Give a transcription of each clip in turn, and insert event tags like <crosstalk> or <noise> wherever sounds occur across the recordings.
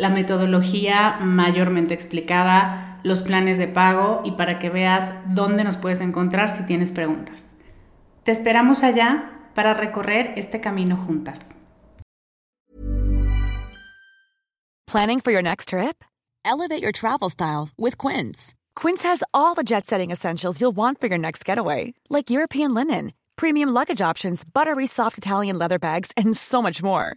la metodología mayormente explicada, los planes de pago y para que veas dónde nos puedes encontrar si tienes preguntas. Te esperamos allá para recorrer este camino juntas. Planning for your next trip? Elevate your travel style with Quince. Quince has all the jet-setting essentials you'll want for your next getaway, like European linen, premium luggage options, buttery soft Italian leather bags, and so much more.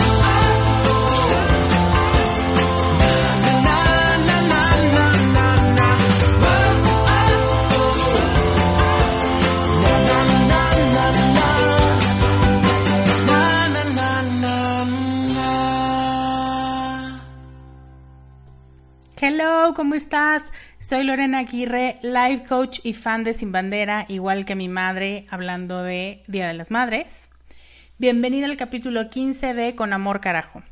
Hello, ¿cómo estás? Soy Lorena Aguirre, life coach y fan de Sin Bandera, igual que mi madre, hablando de Día de las Madres. Bienvenida al capítulo 15 de Con Amor Carajo.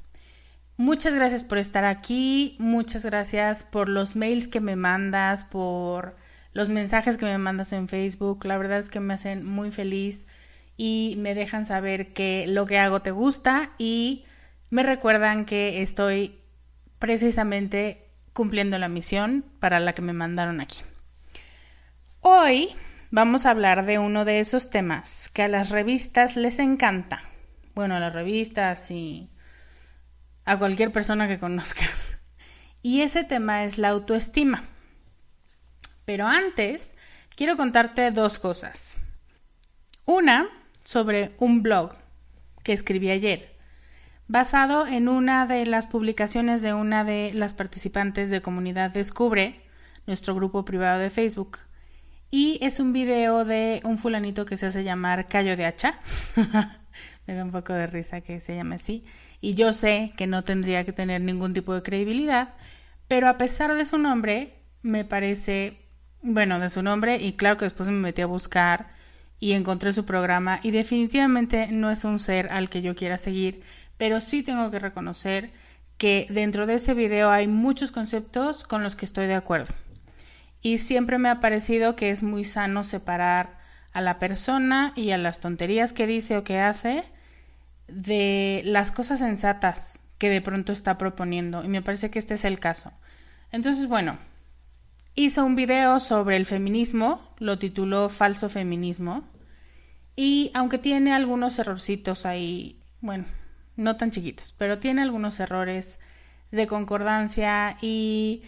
Muchas gracias por estar aquí, muchas gracias por los mails que me mandas, por los mensajes que me mandas en Facebook. La verdad es que me hacen muy feliz y me dejan saber que lo que hago te gusta y me recuerdan que estoy precisamente cumpliendo la misión para la que me mandaron aquí. Hoy vamos a hablar de uno de esos temas que a las revistas les encanta. Bueno, a las revistas y a cualquier persona que conozcas. Y ese tema es la autoestima. Pero antes, quiero contarte dos cosas. Una sobre un blog que escribí ayer basado en una de las publicaciones de una de las participantes de Comunidad Descubre, nuestro grupo privado de Facebook. Y es un video de un fulanito que se hace llamar Cayo de Hacha. <laughs> Me da un poco de risa que se llame así. Y yo sé que no tendría que tener ningún tipo de credibilidad, pero a pesar de su nombre, me parece, bueno, de su nombre, y claro que después me metí a buscar y encontré su programa, y definitivamente no es un ser al que yo quiera seguir, pero sí tengo que reconocer que dentro de ese video hay muchos conceptos con los que estoy de acuerdo. Y siempre me ha parecido que es muy sano separar a la persona y a las tonterías que dice o que hace de las cosas sensatas que de pronto está proponiendo. Y me parece que este es el caso. Entonces, bueno, hizo un video sobre el feminismo, lo tituló Falso Feminismo. Y aunque tiene algunos errorcitos ahí, bueno, no tan chiquitos, pero tiene algunos errores de concordancia y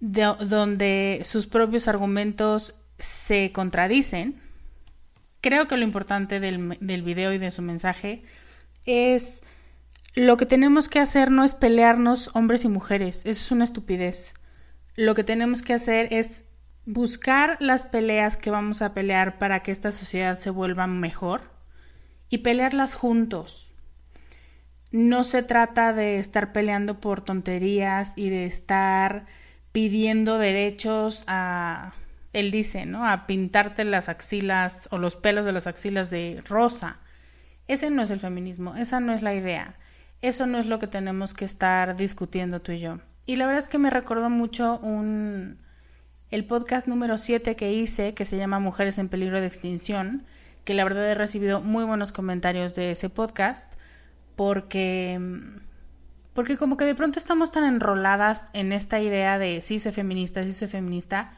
donde sus propios argumentos se contradicen. Creo que lo importante del, del video y de su mensaje es lo que tenemos que hacer no es pelearnos hombres y mujeres, eso es una estupidez. Lo que tenemos que hacer es buscar las peleas que vamos a pelear para que esta sociedad se vuelva mejor y pelearlas juntos. No se trata de estar peleando por tonterías y de estar pidiendo derechos a, él dice, ¿no? A pintarte las axilas o los pelos de las axilas de rosa. Ese no es el feminismo, esa no es la idea. Eso no es lo que tenemos que estar discutiendo tú y yo. Y la verdad es que me recordó mucho un el podcast número 7 que hice, que se llama Mujeres en peligro de extinción, que la verdad he recibido muy buenos comentarios de ese podcast, porque, porque como que de pronto estamos tan enroladas en esta idea de sí soy feminista, sí soy feminista,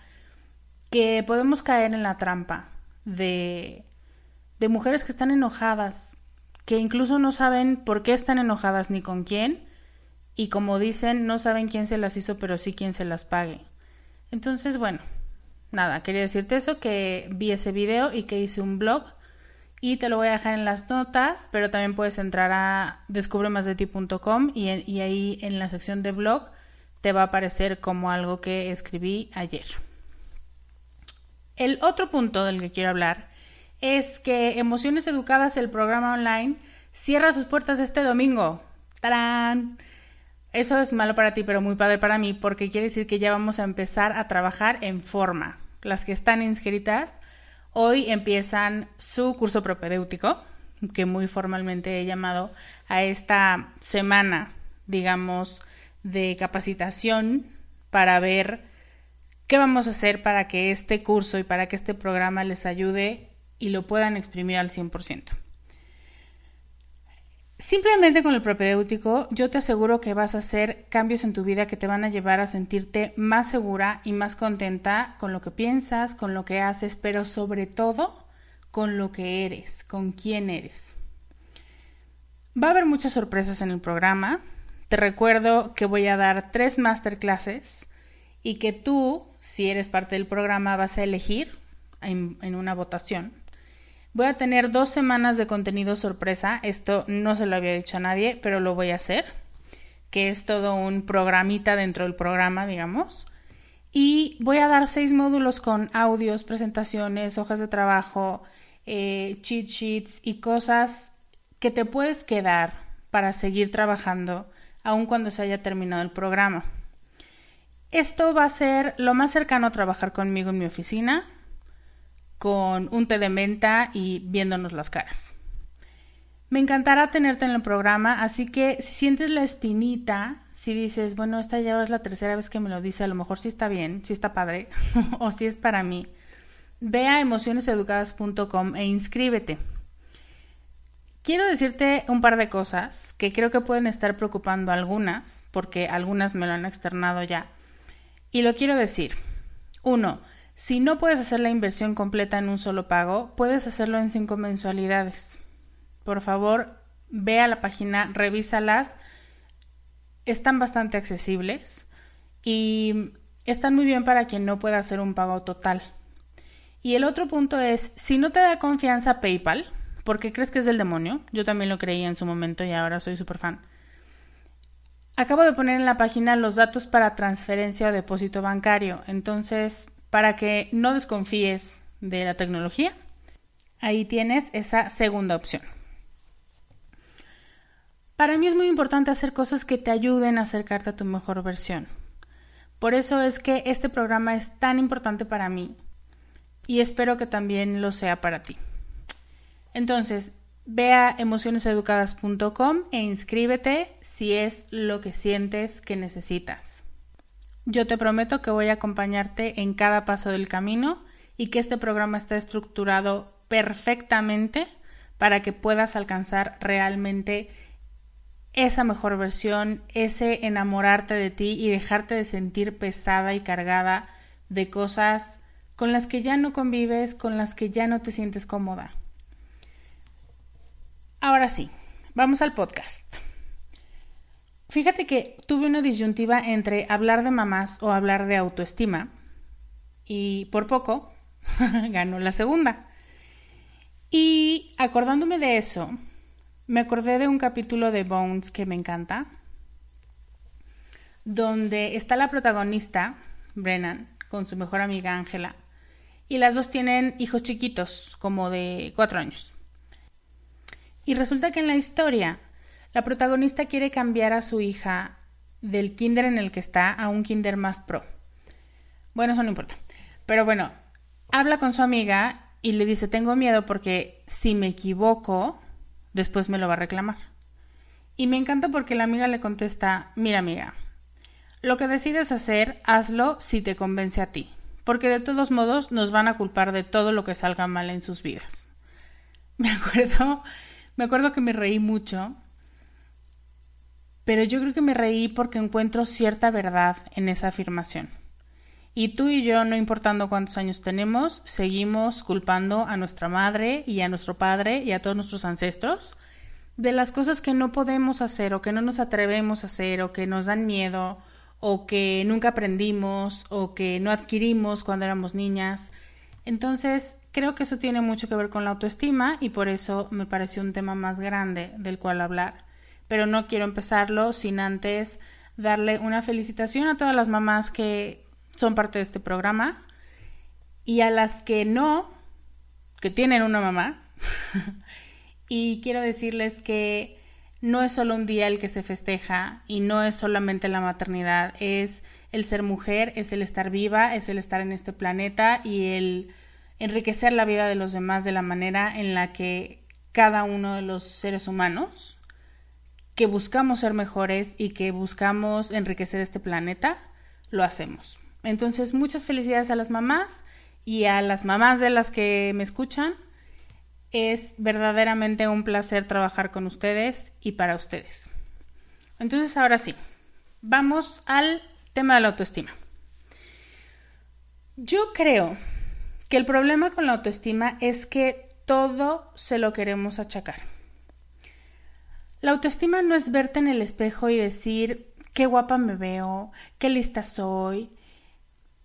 que podemos caer en la trampa de, de mujeres que están enojadas, que incluso no saben por qué están enojadas ni con quién, y como dicen, no saben quién se las hizo, pero sí quién se las pague. Entonces, bueno, nada, quería decirte eso, que vi ese video y que hice un blog y te lo voy a dejar en las notas, pero también puedes entrar a descubremasdeti.com y, y ahí en la sección de blog te va a aparecer como algo que escribí ayer. El otro punto del que quiero hablar es que Emociones Educadas, el programa online, cierra sus puertas este domingo. ¡Tarán! Eso es malo para ti, pero muy padre para mí, porque quiere decir que ya vamos a empezar a trabajar en forma. Las que están inscritas hoy empiezan su curso propedéutico, que muy formalmente he llamado a esta semana, digamos, de capacitación para ver qué vamos a hacer para que este curso y para que este programa les ayude y lo puedan exprimir al 100%. Simplemente con el propedéutico yo te aseguro que vas a hacer cambios en tu vida que te van a llevar a sentirte más segura y más contenta con lo que piensas, con lo que haces, pero sobre todo con lo que eres, con quién eres. Va a haber muchas sorpresas en el programa. Te recuerdo que voy a dar tres masterclasses y que tú, si eres parte del programa, vas a elegir en, en una votación Voy a tener dos semanas de contenido sorpresa. Esto no se lo había dicho a nadie, pero lo voy a hacer. Que es todo un programita dentro del programa, digamos. Y voy a dar seis módulos con audios, presentaciones, hojas de trabajo, eh, cheat sheets y cosas que te puedes quedar para seguir trabajando aun cuando se haya terminado el programa. Esto va a ser lo más cercano a trabajar conmigo en mi oficina con un té de menta y viéndonos las caras. Me encantará tenerte en el programa, así que si sientes la espinita, si dices, bueno, esta ya es la tercera vez que me lo dice, a lo mejor sí está bien, sí está padre, <laughs> o si es para mí, ve a emocioneseducadas.com e inscríbete. Quiero decirte un par de cosas que creo que pueden estar preocupando algunas, porque algunas me lo han externado ya. Y lo quiero decir. Uno, si no puedes hacer la inversión completa en un solo pago, puedes hacerlo en cinco mensualidades. Por favor, ve a la página, revísalas. Están bastante accesibles y están muy bien para quien no pueda hacer un pago total. Y el otro punto es, si no te da confianza PayPal, porque crees que es del demonio, yo también lo creía en su momento y ahora soy súper fan. Acabo de poner en la página los datos para transferencia o depósito bancario, entonces para que no desconfíes de la tecnología. Ahí tienes esa segunda opción. Para mí es muy importante hacer cosas que te ayuden a acercarte a tu mejor versión. Por eso es que este programa es tan importante para mí y espero que también lo sea para ti. Entonces, ve a emocioneseducadas.com e inscríbete si es lo que sientes que necesitas. Yo te prometo que voy a acompañarte en cada paso del camino y que este programa está estructurado perfectamente para que puedas alcanzar realmente esa mejor versión, ese enamorarte de ti y dejarte de sentir pesada y cargada de cosas con las que ya no convives, con las que ya no te sientes cómoda. Ahora sí, vamos al podcast. Fíjate que tuve una disyuntiva entre hablar de mamás o hablar de autoestima y por poco <laughs> ganó la segunda. Y acordándome de eso, me acordé de un capítulo de Bones que me encanta, donde está la protagonista, Brennan, con su mejor amiga Ángela. Y las dos tienen hijos chiquitos, como de cuatro años. Y resulta que en la historia, la protagonista quiere cambiar a su hija del kinder en el que está a un kinder más pro. Bueno, eso no importa. Pero bueno, habla con su amiga y le dice, tengo miedo porque si me equivoco, después me lo va a reclamar. Y me encanta porque la amiga le contesta, mira amiga, lo que decides hacer, hazlo si te convence a ti, porque de todos modos nos van a culpar de todo lo que salga mal en sus vidas. <laughs> Me acuerdo, me acuerdo que me reí mucho, pero yo creo que me reí porque encuentro cierta verdad en esa afirmación. Y tú y yo, no importando cuántos años tenemos, seguimos culpando a nuestra madre y a nuestro padre y a todos nuestros ancestros de las cosas que no podemos hacer o que no nos atrevemos a hacer o que nos dan miedo o que nunca aprendimos o que no adquirimos cuando éramos niñas. Entonces, creo que eso tiene mucho que ver con la autoestima y por eso me pareció un tema más grande del cual hablar. Pero no quiero empezarlo sin antes darle una felicitación a todas las mamás que son parte de este programa y a las que no, que tienen una mamá. <laughs> y quiero decirles que no es solo un día el que se festeja y no es solamente la maternidad, es el ser mujer, es el estar viva, es el estar en este planeta y el enriquecer la vida de los demás de la manera en la que cada uno de los seres humanos que buscamos ser mejores y que buscamos enriquecer este planeta, lo hacemos. Entonces, muchas felicidades a las mamás y a las mamás de las que me escuchan. Es verdaderamente un placer trabajar con ustedes y para ustedes. Entonces, ahora sí, vamos al tema de la autoestima. Yo creo que el problema con la autoestima es que todo se lo queremos achacar. La autoestima no es verte en el espejo y decir qué guapa me veo, qué lista soy,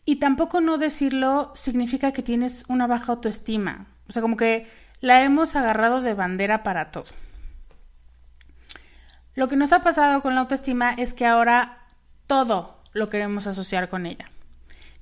y tampoco no decirlo significa que tienes una baja autoestima. O sea, como que la hemos agarrado de bandera para todo. Lo que nos ha pasado con la autoestima es que ahora todo lo queremos asociar con ella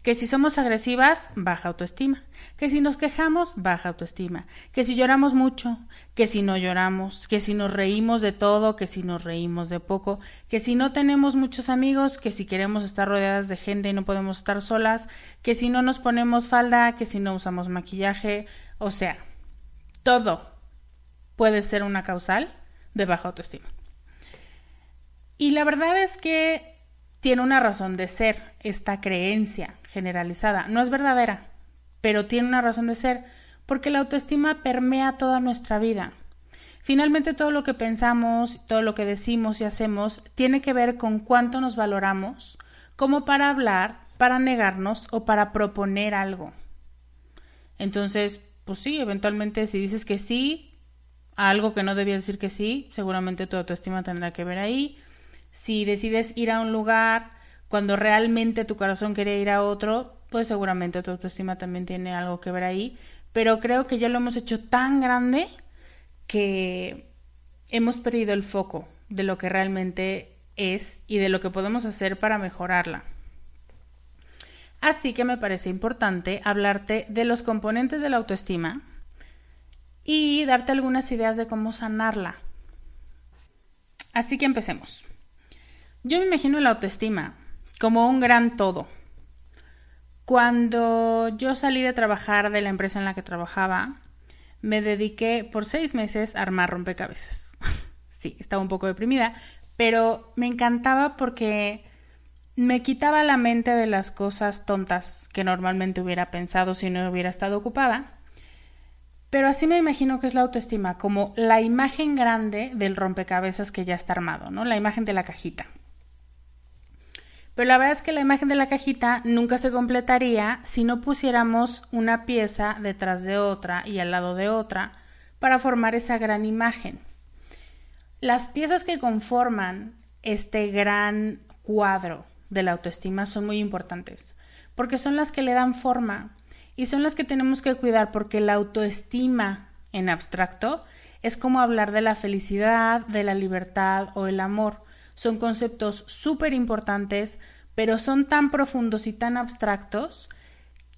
que si somos agresivas, baja autoestima, que si nos quejamos, baja autoestima, que si lloramos mucho, que si no lloramos, que si nos reímos de todo, que si nos reímos de poco, que si no tenemos muchos amigos, que si queremos estar rodeadas de gente y no podemos estar solas, que si no nos ponemos falda, que si no usamos maquillaje, o sea, todo puede ser una causal de baja autoestima. Y la verdad es que tiene una razón de ser esta creencia generalizada. No es verdadera, pero tiene una razón de ser porque la autoestima permea toda nuestra vida. Finalmente todo lo que pensamos, todo lo que decimos y hacemos tiene que ver con cuánto nos valoramos, como para hablar, para negarnos o para proponer algo. Entonces, pues sí, eventualmente si dices que sí a algo que no debías decir que sí, seguramente tu autoestima tendrá que ver ahí si decides ir a un lugar cuando realmente tu corazón quiere ir a otro, pues seguramente tu autoestima también tiene algo que ver ahí. Pero creo que ya lo hemos hecho tan grande que hemos perdido el foco de lo que realmente es y de lo que podemos hacer para mejorarla. Así que me parece importante hablarte de los componentes de la autoestima y darte algunas ideas de cómo sanarla. Así que empecemos. Yo me imagino la autoestima como un gran todo. Cuando yo salí de trabajar de la empresa en la que trabajaba, me dediqué por seis meses a armar rompecabezas. <laughs> sí, estaba un poco deprimida, pero me encantaba porque me quitaba la mente de las cosas tontas que normalmente hubiera pensado si no hubiera estado ocupada. Pero así me imagino que es la autoestima, como la imagen grande del rompecabezas que ya está armado, ¿no? La imagen de la cajita. Pero la verdad es que la imagen de la cajita nunca se completaría si no pusiéramos una pieza detrás de otra y al lado de otra para formar esa gran imagen. Las piezas que conforman este gran cuadro de la autoestima son muy importantes, porque son las que le dan forma y son las que tenemos que cuidar porque la autoestima en abstracto es como hablar de la felicidad, de la libertad o el amor son conceptos súper importantes pero son tan profundos y tan abstractos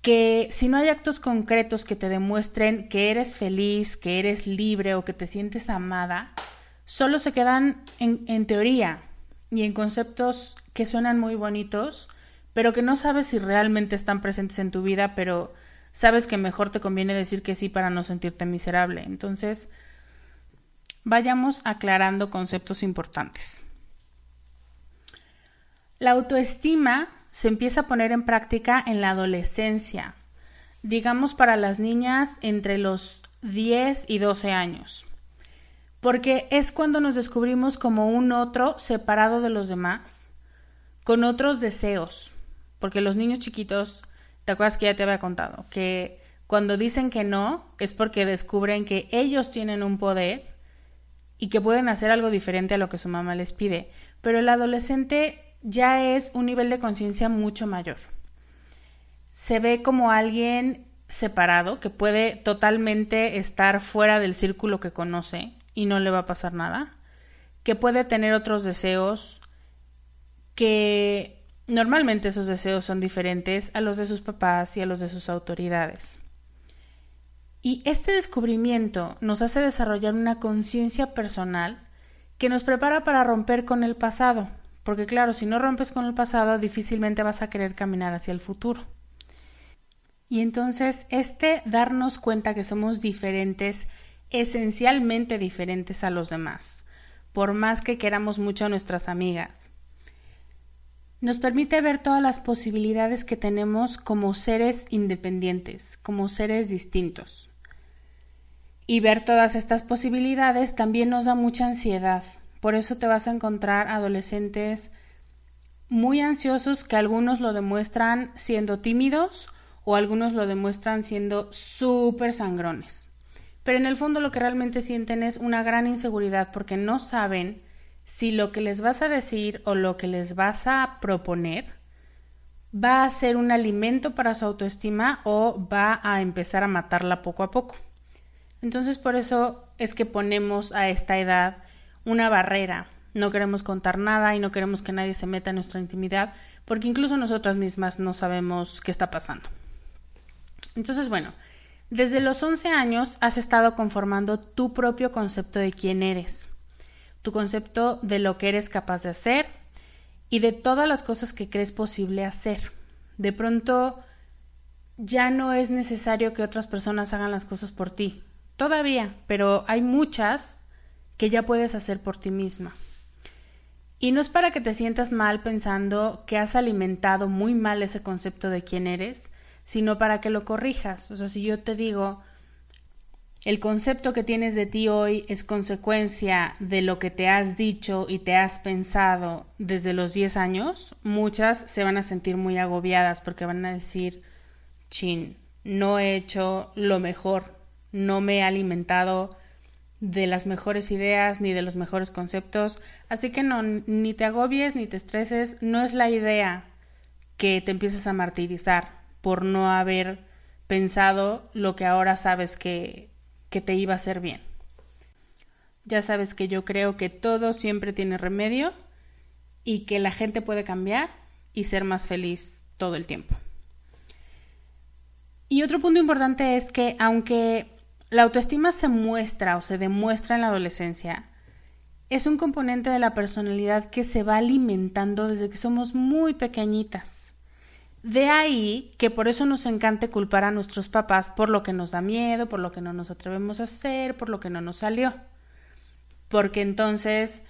que si no hay actos concretos que te demuestren que eres feliz, que eres libre o que te sientes amada, solo se quedan en, en teoría y en conceptos que suenan muy bonitos, pero que no sabes si realmente están presentes en tu vida, pero sabes que mejor te conviene decir que sí para no sentirte miserable. Entonces, vayamos aclarando conceptos importantes. La autoestima se empieza a poner en práctica en la adolescencia, digamos para las niñas entre los 10 y 12 años, porque es cuando nos descubrimos como un otro separado de los demás, con otros deseos, porque los niños chiquitos, ¿te acuerdas que ya te había contado? Que cuando dicen que no es porque descubren que ellos tienen un poder y que pueden hacer algo diferente a lo que su mamá les pide, pero el adolescente ya es un nivel de conciencia mucho mayor. Se ve como alguien separado que puede totalmente estar fuera del círculo que conoce y no le va a pasar nada, que puede tener otros deseos, que normalmente esos deseos son diferentes a los de sus papás y a los de sus autoridades. Y este descubrimiento nos hace desarrollar una conciencia personal que nos prepara para romper con el pasado, porque claro, si no rompes con el pasado, difícilmente vas a querer caminar hacia el futuro. Y entonces, este darnos cuenta que somos diferentes, esencialmente diferentes a los demás, por más que queramos mucho a nuestras amigas, nos permite ver todas las posibilidades que tenemos como seres independientes, como seres distintos. Y ver todas estas posibilidades también nos da mucha ansiedad, por eso te vas a encontrar adolescentes muy ansiosos que algunos lo demuestran siendo tímidos o algunos lo demuestran siendo súper sangrones. Pero en el fondo lo que realmente sienten es una gran inseguridad porque no saben si lo que les vas a decir o lo que les vas a proponer va a ser un alimento para su autoestima o va a empezar a matarla poco a poco. Entonces por eso es que ponemos a esta edad una barrera. No queremos contar nada y no queremos que nadie se meta en nuestra intimidad, porque incluso nosotras mismas no sabemos qué está pasando. Entonces, bueno, desde los 11 años has estado conformando tu propio concepto de quién eres, tu concepto de lo que eres capaz de hacer y de todas las cosas que crees posible hacer. De pronto ya no es necesario que otras personas hagan las cosas por ti. Todavía, pero hay muchas que ya puedes hacer por ti misma. Y no es para que te sientas mal pensando que has alimentado muy mal ese concepto de quién eres, sino para que lo corrijas. O sea, si yo te digo, el concepto que tienes de ti hoy es consecuencia de lo que te has dicho y te has pensado desde los 10 años, muchas se van a sentir muy agobiadas porque van a decir, chin, no he hecho lo mejor, no me he alimentado de las mejores ideas ni de los mejores conceptos. Así que no, ni te agobies ni te estreses. No es la idea que te empieces a martirizar por no haber pensado lo que ahora sabes que, que te iba a hacer bien. Ya sabes que yo creo que todo siempre tiene remedio y que la gente puede cambiar y ser más feliz todo el tiempo. Y otro punto importante es que aunque la autoestima se muestra o se demuestra en la adolescencia. Es un componente de la personalidad que se va alimentando desde que somos muy pequeñitas. De ahí que por eso nos encante culpar a nuestros papás por lo que nos da miedo, por lo que no nos atrevemos a hacer, por lo que no nos salió. Porque entonces,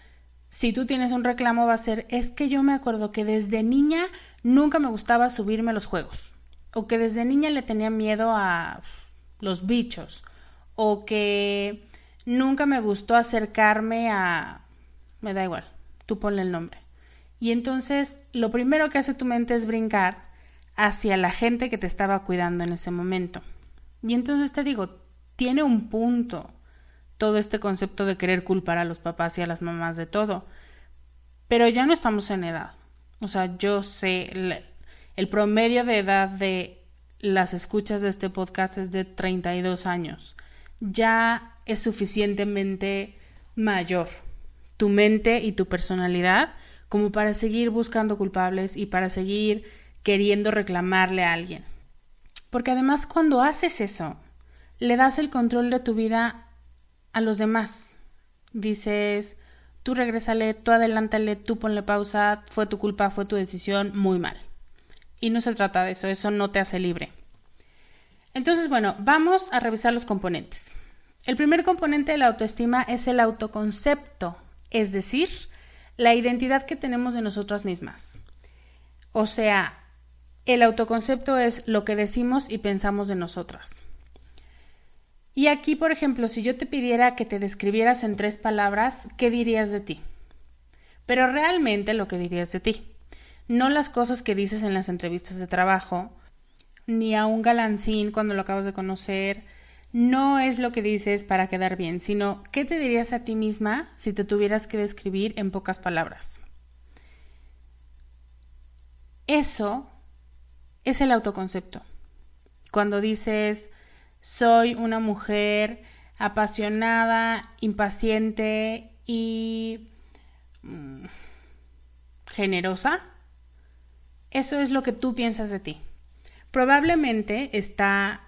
si tú tienes un reclamo va a ser, es que yo me acuerdo que desde niña nunca me gustaba subirme a los juegos. O que desde niña le tenía miedo a los bichos o que nunca me gustó acercarme a... me da igual, tú ponle el nombre. Y entonces lo primero que hace tu mente es brincar hacia la gente que te estaba cuidando en ese momento. Y entonces te digo, tiene un punto todo este concepto de querer culpar a los papás y a las mamás de todo. Pero ya no estamos en edad. O sea, yo sé, el, el promedio de edad de las escuchas de este podcast es de 32 años ya es suficientemente mayor. Tu mente y tu personalidad como para seguir buscando culpables y para seguir queriendo reclamarle a alguien. Porque además cuando haces eso, le das el control de tu vida a los demás. Dices, tú regrésale, tú adelántale, tú ponle pausa, fue tu culpa, fue tu decisión, muy mal. Y no se trata de eso, eso no te hace libre. Entonces, bueno, vamos a revisar los componentes. El primer componente de la autoestima es el autoconcepto, es decir, la identidad que tenemos de nosotras mismas. O sea, el autoconcepto es lo que decimos y pensamos de nosotras. Y aquí, por ejemplo, si yo te pidiera que te describieras en tres palabras, ¿qué dirías de ti? Pero realmente lo que dirías de ti. No las cosas que dices en las entrevistas de trabajo, ni a un galancín cuando lo acabas de conocer. No es lo que dices para quedar bien, sino qué te dirías a ti misma si te tuvieras que describir en pocas palabras. Eso es el autoconcepto. Cuando dices, soy una mujer apasionada, impaciente y mm, generosa, eso es lo que tú piensas de ti. Probablemente está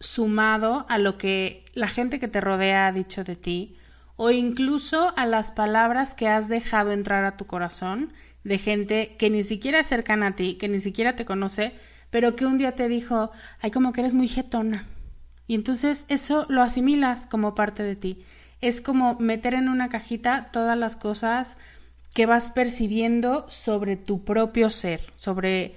sumado a lo que la gente que te rodea ha dicho de ti o incluso a las palabras que has dejado entrar a tu corazón de gente que ni siquiera es cercana a ti, que ni siquiera te conoce, pero que un día te dijo, ay, como que eres muy jetona. Y entonces eso lo asimilas como parte de ti. Es como meter en una cajita todas las cosas que vas percibiendo sobre tu propio ser, sobre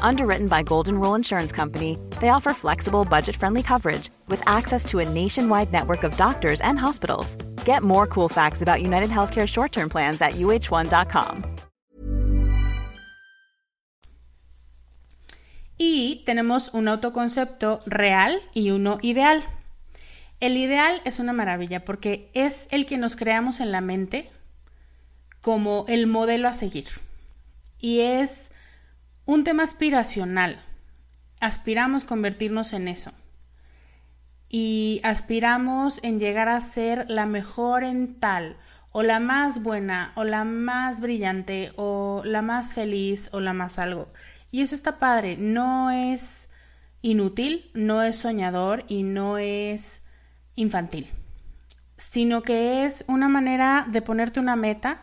Underwritten by Golden Rule Insurance Company, they offer flexible, budget friendly coverage with access to a nationwide network of doctors and hospitals. Get more cool facts about United Healthcare short term plans at uh1.com. Y tenemos un autoconcepto real y uno ideal. El ideal es una maravilla porque es el que nos creamos en la mente como el modelo a seguir. Y es un tema aspiracional. Aspiramos convertirnos en eso. Y aspiramos en llegar a ser la mejor en tal, o la más buena, o la más brillante, o la más feliz, o la más algo. Y eso está padre. No es inútil, no es soñador y no es infantil, sino que es una manera de ponerte una meta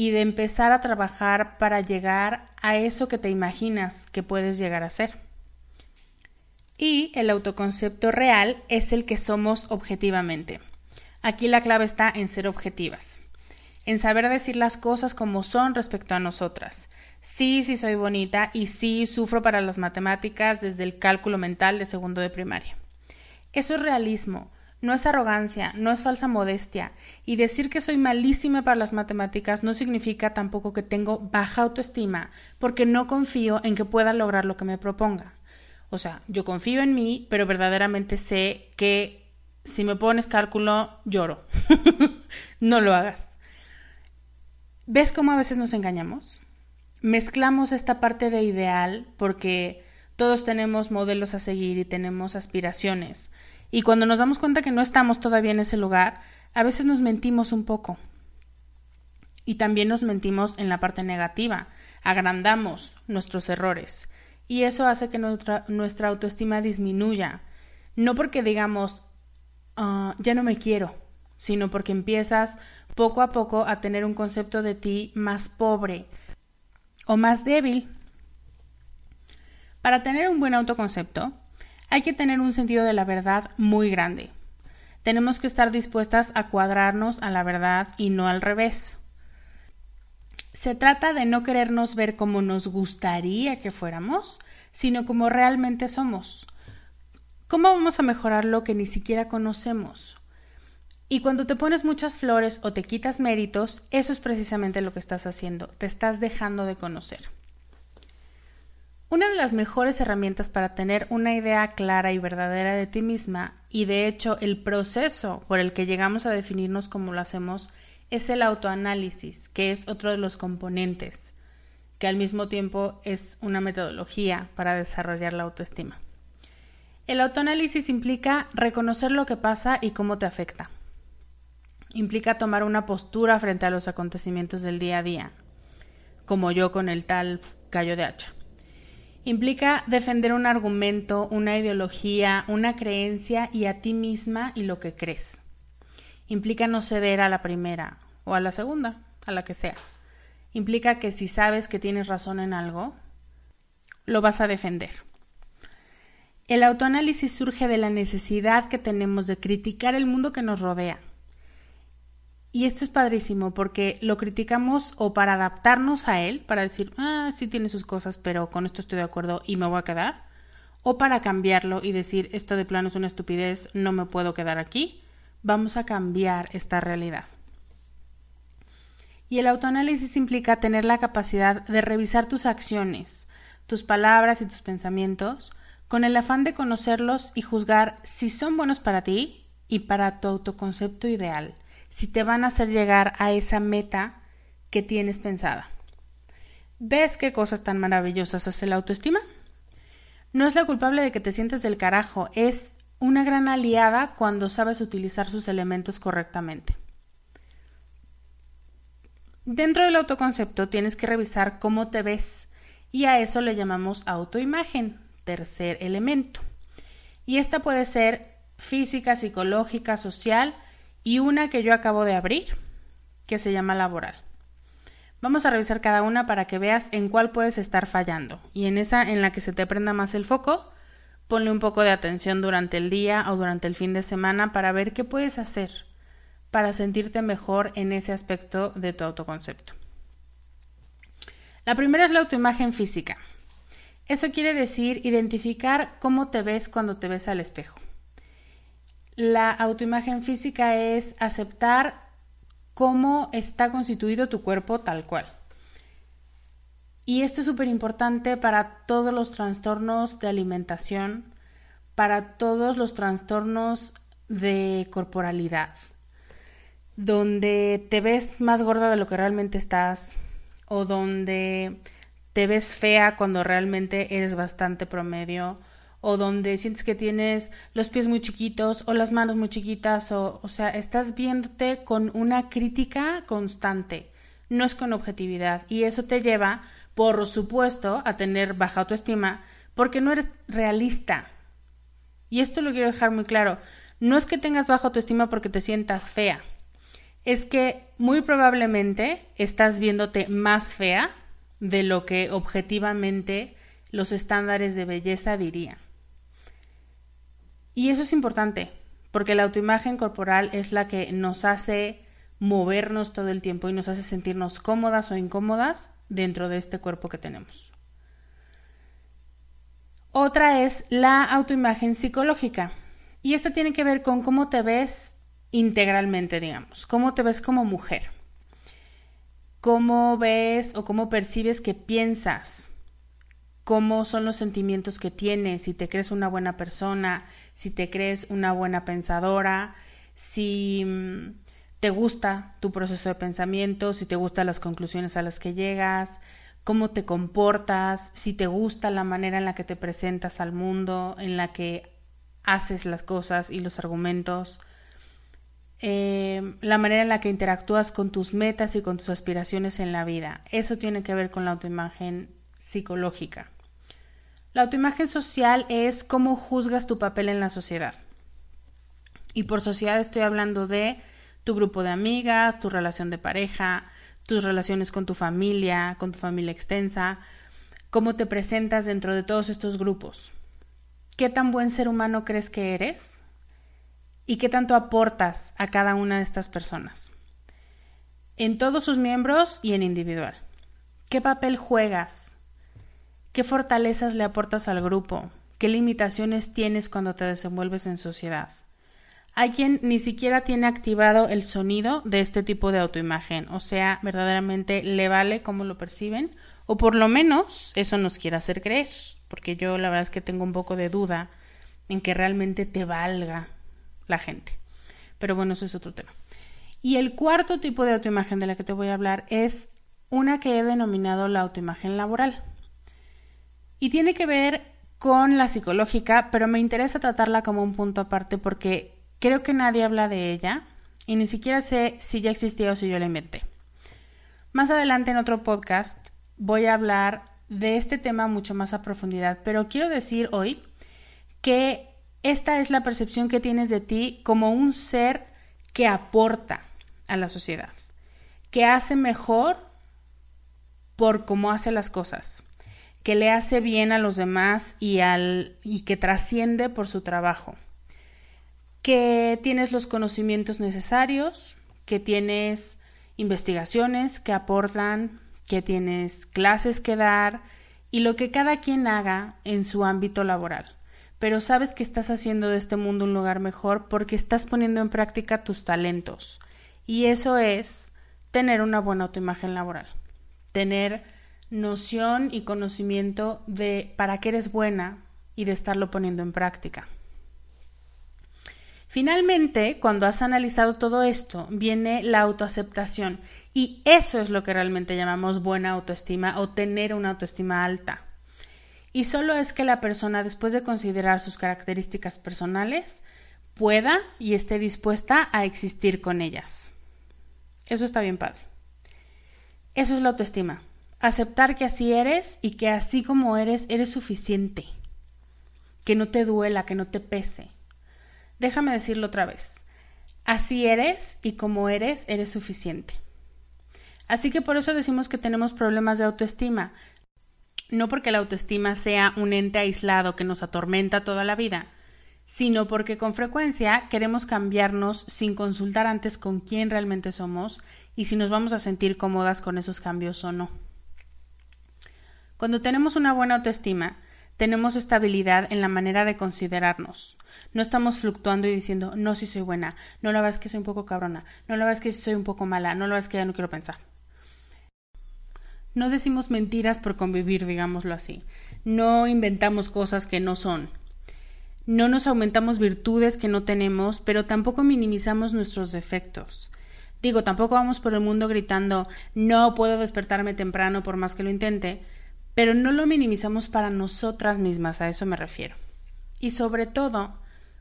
y de empezar a trabajar para llegar a eso que te imaginas que puedes llegar a ser. Y el autoconcepto real es el que somos objetivamente. Aquí la clave está en ser objetivas, en saber decir las cosas como son respecto a nosotras. Sí, sí soy bonita y sí sufro para las matemáticas desde el cálculo mental de segundo de primaria. Eso es realismo, no es arrogancia, no es falsa modestia. Y decir que soy malísima para las matemáticas no significa tampoco que tengo baja autoestima, porque no confío en que pueda lograr lo que me proponga. O sea, yo confío en mí, pero verdaderamente sé que si me pones cálculo, lloro. <laughs> no lo hagas. ¿Ves cómo a veces nos engañamos? Mezclamos esta parte de ideal porque todos tenemos modelos a seguir y tenemos aspiraciones. Y cuando nos damos cuenta que no estamos todavía en ese lugar, a veces nos mentimos un poco. Y también nos mentimos en la parte negativa, agrandamos nuestros errores. Y eso hace que nuestra, autoestima disminuya. No porque digamos, ah, ya no me quiero, sino porque empiezas poco a poco a tener un concepto de ti más pobre o más débil para tener un buen autoconcepto, hay que tener un sentido de la verdad muy grande. Tenemos que estar dispuestas a cuadrarnos a la verdad y no al revés. Se trata de no querernos ver como nos gustaría que fuéramos, sino como realmente somos. ¿Cómo vamos a mejorar lo que ni siquiera conocemos? Y cuando te pones muchas flores o te quitas méritos, eso es precisamente lo que estás haciendo, te estás dejando de conocer. Una de las mejores herramientas para tener una idea clara y verdadera de ti misma, y de hecho el proceso por el que llegamos a definirnos como lo hacemos, es el autoanálisis, que es otro de los componentes, que al mismo tiempo es una metodología para desarrollar la autoestima. El autoanálisis implica reconocer lo que pasa y cómo te afecta. Implica tomar una postura frente a los acontecimientos del día a día, como yo con el tal callo de hacha. Implica defender un argumento, una ideología, una creencia y a ti misma y lo que crees. Implica no ceder a la primera o a la segunda, a la que sea. Implica que si sabes que tienes razón en algo, lo vas a defender. El autoanálisis surge de la necesidad que tenemos de criticar el mundo que nos rodea y esto es padrísimo porque lo criticamos o para adaptarnos a él, para decir, ah, sí tiene sus cosas, pero con esto estoy de acuerdo y me voy a quedar, o para cambiarlo y decir, esto de plano es una estupidez, no me puedo quedar aquí, vamos a cambiar esta realidad. Y el autoanálisis implica tener la capacidad de revisar tus acciones, tus palabras y tus pensamientos con el afán de conocerlos y juzgar si son buenos para ti y para tu autoconcepto ideal si te van a hacer llegar a esa meta que tienes pensada. ¿Ves qué cosas tan maravillosas hace la autoestima? No es la culpable de que te sientes del carajo, es una gran aliada cuando sabes utilizar sus elementos correctamente. Dentro del autoconcepto tienes que revisar cómo te ves y a eso le llamamos autoimagen, tercer elemento. Y esta puede ser física, psicológica, social, y una que yo acabo de abrir, que se llama laboral. Vamos a revisar cada una para que veas en cuál puedes estar fallando. Y en esa en la que se te prenda más el foco, ponle un poco de atención durante el día o durante el fin de semana para ver qué puedes hacer para sentirte mejor en ese aspecto de tu autoconcepto. La primera es la autoimagen física. Eso quiere decir identificar cómo te ves cuando te ves al espejo. La autoimagen física es aceptar cómo está constituido tu cuerpo tal cual. Y esto es súper importante para todos los trastornos de alimentación, para todos los trastornos de corporalidad, donde te ves más gorda de lo que realmente estás o donde te ves fea cuando realmente eres bastante promedio o donde sientes que tienes los pies muy chiquitos o las manos muy chiquitas o, o sea, estás viéndote con una crítica constante, no es con objetividad y eso te lleva, por supuesto, a tener baja autoestima porque no eres realista. Y esto lo quiero dejar muy claro, no es que tengas baja autoestima porque te sientas fea, es que muy probablemente estás viéndote más fea de lo que objetivamente los estándares de belleza dirían. Y eso es importante, porque la autoimagen corporal es la que nos hace movernos todo el tiempo y nos hace sentirnos cómodas o incómodas dentro de este cuerpo que tenemos. Otra es la autoimagen psicológica. Y esta tiene que ver con cómo te ves integralmente, digamos, cómo te ves como mujer, cómo ves o cómo percibes que piensas, cómo son los sentimientos que tienes, si te crees una buena persona, si te crees una buena pensadora, si mm, te gusta tu proceso de pensamiento, si te gustan las conclusiones a las que llegas, cómo te comportas, si te gusta la manera en la que te presentas al mundo, en la que haces las cosas y los argumentos, eh, la manera en la que interactúas con tus metas y con tus aspiraciones en la vida. Eso tiene que ver con la autoimagen psicológica. La autoimagen social es cómo juzgas tu papel en la sociedad. Y por sociedad estoy hablando de tu grupo de amigas, tu relación de pareja, tus relaciones con tu familia, con tu familia extensa, cómo te presentas dentro de todos estos grupos. ¿Qué tan buen ser humano crees que eres? ¿Y qué tanto aportas a cada una de estas personas? En todos sus miembros y en individual. ¿Qué papel juegas ¿Qué fortalezas le aportas al grupo? ¿Qué limitaciones tienes cuando te desenvuelves en sociedad? Hay quien ni siquiera tiene activado el sonido de este tipo de autoimagen, o sea, verdaderamente le vale cómo lo perciben, o por lo menos eso nos quiere hacer creer, porque yo la verdad es que tengo un poco de duda en que realmente te valga la gente. Pero bueno, eso es otro tema. Y el cuarto tipo de autoimagen de la que te voy a hablar es una que he denominado la autoimagen laboral. Y tiene que ver con la psicológica, pero me interesa tratarla como un punto aparte porque creo que nadie habla de ella y ni siquiera sé si ya existía o si yo la inventé. Más adelante en otro podcast voy a hablar de este tema mucho más a profundidad, pero quiero decir hoy que esta es la percepción que tienes de ti como un ser que aporta a la sociedad, que hace mejor por cómo hace las cosas, que le hace bien a los demás y, al, y que trasciende por su trabajo, que tienes los conocimientos necesarios, que tienes investigaciones que aportan, que tienes clases que dar y lo que cada quien haga en su ámbito laboral pero sabes que estás haciendo de este mundo un lugar mejor porque estás poniendo en práctica tus talentos. Y eso es tener una buena autoimagen laboral, tener noción y conocimiento de para qué eres buena y de estarlo poniendo en práctica. Finalmente, cuando has analizado todo esto, viene la autoaceptación y eso es lo que realmente llamamos buena autoestima o tener una autoestima alta. Y solo es que la persona, después de considerar sus características personales, pueda y esté dispuesta a existir con ellas. Eso está bien padre. Eso es la autoestima. Aceptar que así eres y que así como eres, eres suficiente. Que no te duela, que no te pese. Déjame decirlo otra vez. Así eres y como eres, eres suficiente. Así que por eso decimos que tenemos problemas de autoestima, no porque la autoestima sea un ente aislado que nos atormenta toda la vida, sino porque con frecuencia queremos cambiarnos sin consultar antes con quién realmente somos y si nos vamos a sentir cómodas con esos cambios o no. Cuando tenemos una buena autoestima, tenemos estabilidad en la manera de considerarnos. No estamos fluctuando y diciendo, no, si soy buena, no la ves que soy un poco cabrona, no la ves que soy un poco mala, no la ves que ya no quiero pensar. No decimos mentiras por convivir, digámoslo así. No inventamos cosas que no son. No nos aumentamos virtudes que no tenemos, pero tampoco minimizamos nuestros defectos. Digo, tampoco vamos por el mundo gritando no puedo despertarme temprano por más que lo intente, pero no lo minimizamos para nosotras mismas, a eso me refiero. Y sobre todo,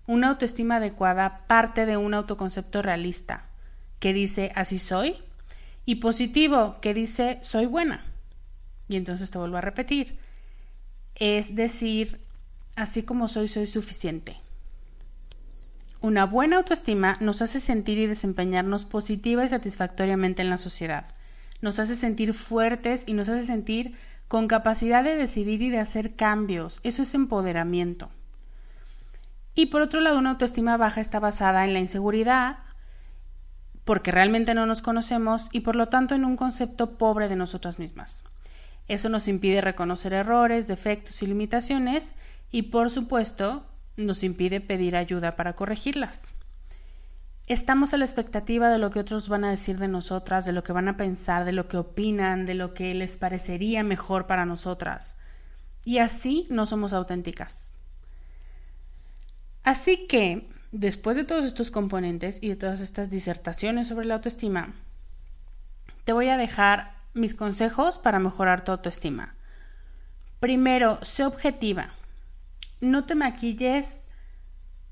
una autoestima adecuada parte de un autoconcepto realista, que dice así soy y positivo que dice soy buena. Y entonces te vuelvo a repetir. Es decir, así como soy, soy suficiente. Una buena autoestima nos hace sentir y desempeñarnos positiva y satisfactoriamente en la sociedad. Nos hace sentir fuertes y nos hace sentir con capacidad de decidir y de hacer cambios. Eso es empoderamiento. Y por otro lado, una autoestima baja está basada en la inseguridad, porque realmente no nos conocemos y por lo tanto en un concepto pobre de nosotras mismas. Eso nos impide reconocer errores, defectos y limitaciones y por supuesto nos impide pedir ayuda para corregirlas. Estamos a la expectativa de lo que otros van a decir de nosotras, de lo que van a pensar, de lo que opinan, de lo que les parecería mejor para nosotras. Y así no somos auténticas. Así que después de todos estos componentes y de todas estas disertaciones sobre la autoestima, te voy a dejar mis consejos para mejorar tu autoestima. Primero, sé objetiva. No te maquilles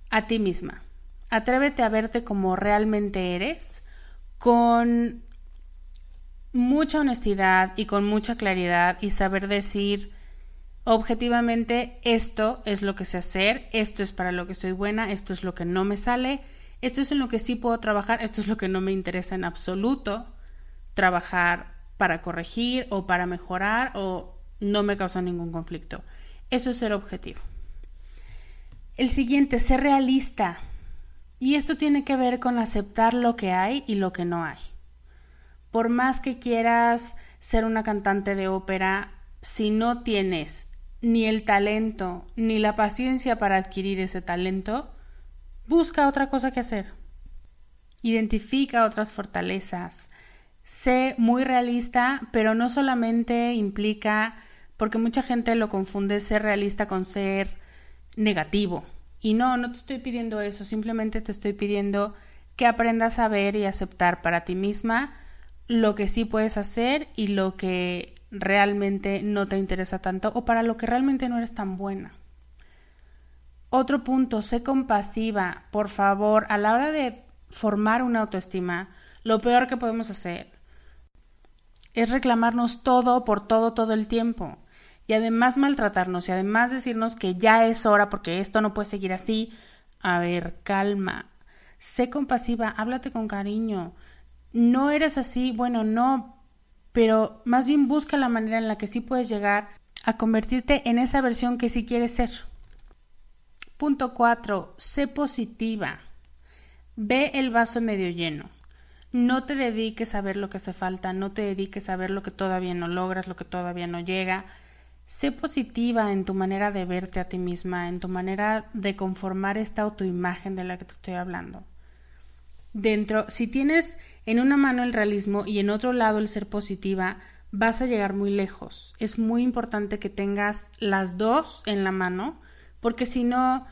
a ti misma. Atrévete a verte como realmente eres, con mucha honestidad y con mucha claridad y saber decir objetivamente esto es lo que sé hacer, esto es para lo que soy buena, esto es lo que no me sale, esto es en lo que sí puedo trabajar, esto es lo que no me interesa en absoluto trabajar para corregir o para mejorar o no me causa ningún conflicto. Eso es ser objetivo. El siguiente, ser realista. Y esto tiene que ver con aceptar lo que hay y lo que no hay. Por más que quieras ser una cantante de ópera, si no tienes ni el talento ni la paciencia para adquirir ese talento, Busca otra cosa que hacer. Identifica otras fortalezas. Sé muy realista, pero no solamente implica, porque mucha gente lo confunde ser realista con ser negativo. Y no, no te estoy pidiendo eso, simplemente te estoy pidiendo que aprendas a ver y aceptar para ti misma lo que sí puedes hacer y lo que realmente no te interesa tanto o para lo que realmente no eres tan buena. Otro punto, sé compasiva, por favor, a la hora de formar una autoestima, lo peor que podemos hacer es reclamarnos todo por todo todo el tiempo y además maltratarnos y además decirnos que ya es hora porque esto no puede seguir así. A ver, calma. Sé compasiva, háblate con cariño. No eres así, bueno, no, pero más bien busca la manera en la que sí puedes llegar a convertirte en esa versión que sí quieres ser. Punto 4. Sé positiva. Ve el vaso medio lleno. No te dediques a ver lo que hace falta, no te dediques a ver lo que todavía no logras, lo que todavía no llega. Sé positiva en tu manera de verte a ti misma, en tu manera de conformar esta autoimagen de la que te estoy hablando. Dentro, si tienes en una mano el realismo y en otro lado el ser positiva, vas a llegar muy lejos. Es muy importante que tengas las dos en la mano, porque si no,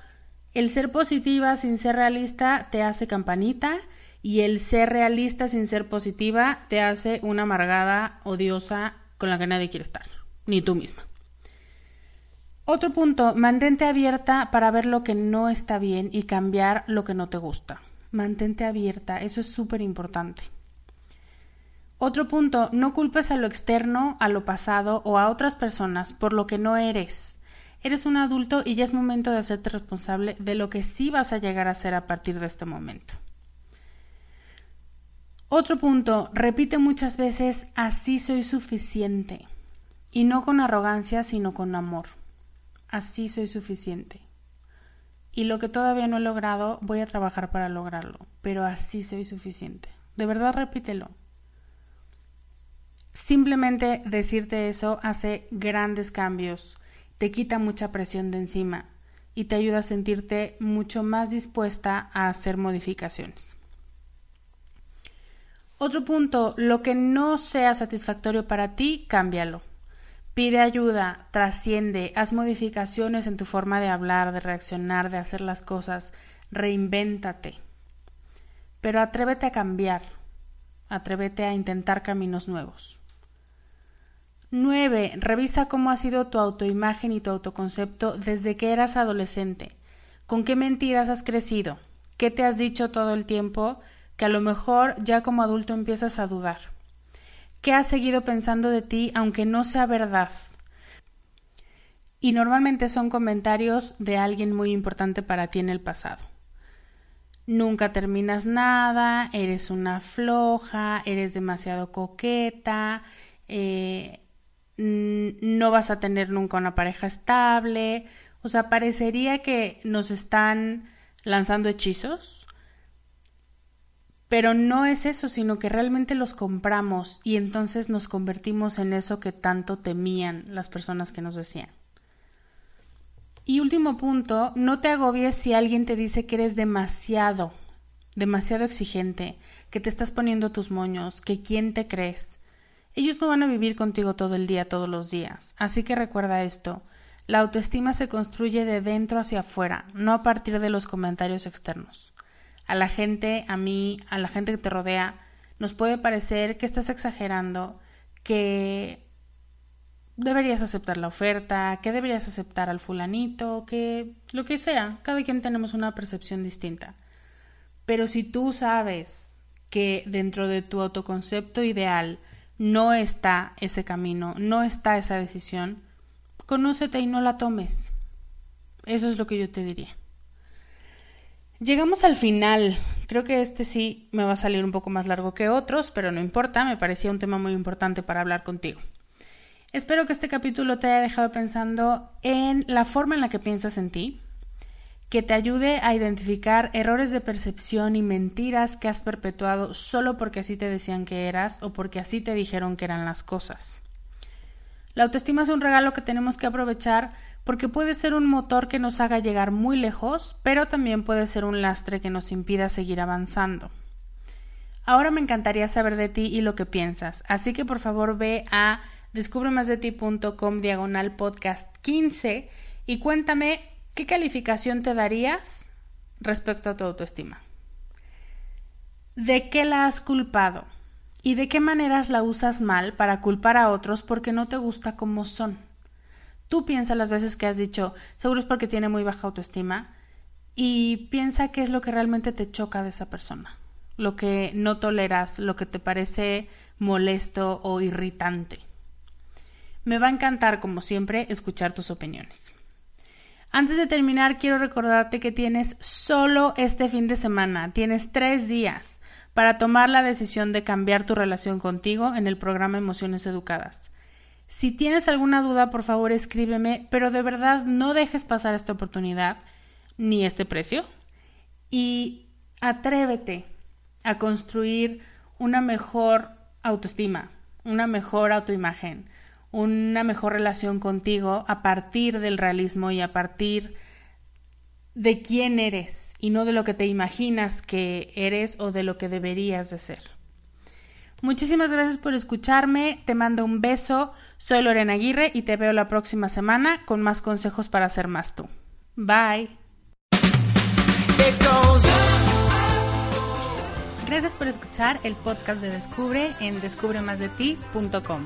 el ser positiva sin ser realista te hace campanita y el ser realista sin ser positiva te hace una amargada, odiosa, con la que nadie quiere estar, ni tú misma. Otro punto, mantente abierta para ver lo que no está bien y cambiar lo que no te gusta. Mantente abierta, eso es súper importante. Otro punto, no culpes a lo externo, a lo pasado o a otras personas por lo que no eres. Eres un adulto y ya es momento de hacerte responsable de lo que sí vas a llegar a ser a partir de este momento. Otro punto, repite muchas veces, así soy suficiente. Y no con arrogancia, sino con amor así soy suficiente. Y lo que todavía no he logrado, voy a trabajar para lograrlo, pero así soy suficiente. De verdad repítelo. Simplemente decirte eso hace grandes cambios, te quita mucha presión de encima y te ayuda a sentirte mucho más dispuesta a hacer modificaciones. Otro punto, lo que no sea satisfactorio para ti, cámbialo. Pide ayuda, trasciende, haz modificaciones en tu forma de hablar, de reaccionar, de hacer las cosas, reinvéntate. Pero atrévete a cambiar, atrévete a intentar caminos nuevos. 9. Revisa cómo ha sido tu autoimagen y tu autoconcepto desde que eras adolescente. ¿Con qué mentiras has crecido? ¿Qué te has dicho todo el tiempo que a lo mejor ya como adulto empiezas a dudar? Qué has seguido pensando de ti aunque no sea verdad. Y normalmente son comentarios de alguien muy importante para ti en el pasado. Nunca terminas nada, eres una floja, eres demasiado coqueta, eh, no vas a tener nunca una pareja estable. O sea, parecería que nos están lanzando hechizos pero no es eso, sino que realmente los compramos y entonces nos convertimos en eso que tanto temían las personas que nos decían. Y último punto, no te agobies si alguien te dice que eres demasiado, demasiado exigente, que te estás poniendo tus moños, que quién te crees. Ellos no van a vivir contigo todo el día, todos los días. Así que recuerda esto, la autoestima se construye de dentro hacia afuera, no a partir de los comentarios externos a la gente, a mí, a la gente que te rodea, nos puede parecer que estás exagerando, que deberías aceptar la oferta, que deberías aceptar al fulanito, que lo que sea, cada quien tenemos una percepción distinta. Pero si tú sabes que dentro de tu autoconcepto ideal no está ese camino, no está esa decisión, conócete y no la tomes. Eso es lo que yo te diría. Llegamos al final. Creo que este sí me va a salir un poco más largo que otros, pero no importa, me parecía un tema muy importante para hablar contigo. Espero que este capítulo te haya dejado pensando en la forma en la que piensas en ti, que te ayude a identificar errores de percepción y mentiras que has perpetuado solo porque así te decían que eras o porque así te dijeron que eran las cosas. La autoestima es un regalo que tenemos que aprovechar porque puede ser un motor que nos haga llegar muy lejos, pero también puede ser un lastre que nos impida seguir avanzando. Ahora me encantaría saber de ti y lo que piensas, así que por favor ve a descubremasdeti.com diagonal podcast 15 y cuéntame qué calificación te darías respecto a tu autoestima. ¿De qué la has culpado? ¿Y de qué maneras la usas mal para culpar a otros porque no te gusta como son? Tú piensa las veces que has dicho, seguro es porque tiene muy baja autoestima, y piensa qué es lo que realmente te choca de esa persona, lo que no toleras, lo que te parece molesto o irritante. Me va a encantar, como siempre, escuchar tus opiniones. Antes de terminar, quiero recordarte que tienes solo este fin de semana, tienes tres días para tomar la decisión de cambiar tu relación contigo en el programa Emociones Educadas. Si tienes alguna duda, por favor escríbeme, pero de verdad no dejes pasar esta oportunidad ni este precio y atrévete a construir una mejor autoestima, una mejor autoimagen, una mejor relación contigo a partir del realismo y a partir de quién eres y no de lo que te imaginas que eres o de lo que deberías de ser. Muchísimas gracias por escucharme, te mando un beso, soy Lorena Aguirre y te veo la próxima semana con más consejos para ser más tú. Bye. Gracias por escuchar el podcast de Descubre en descubremasdeti.com.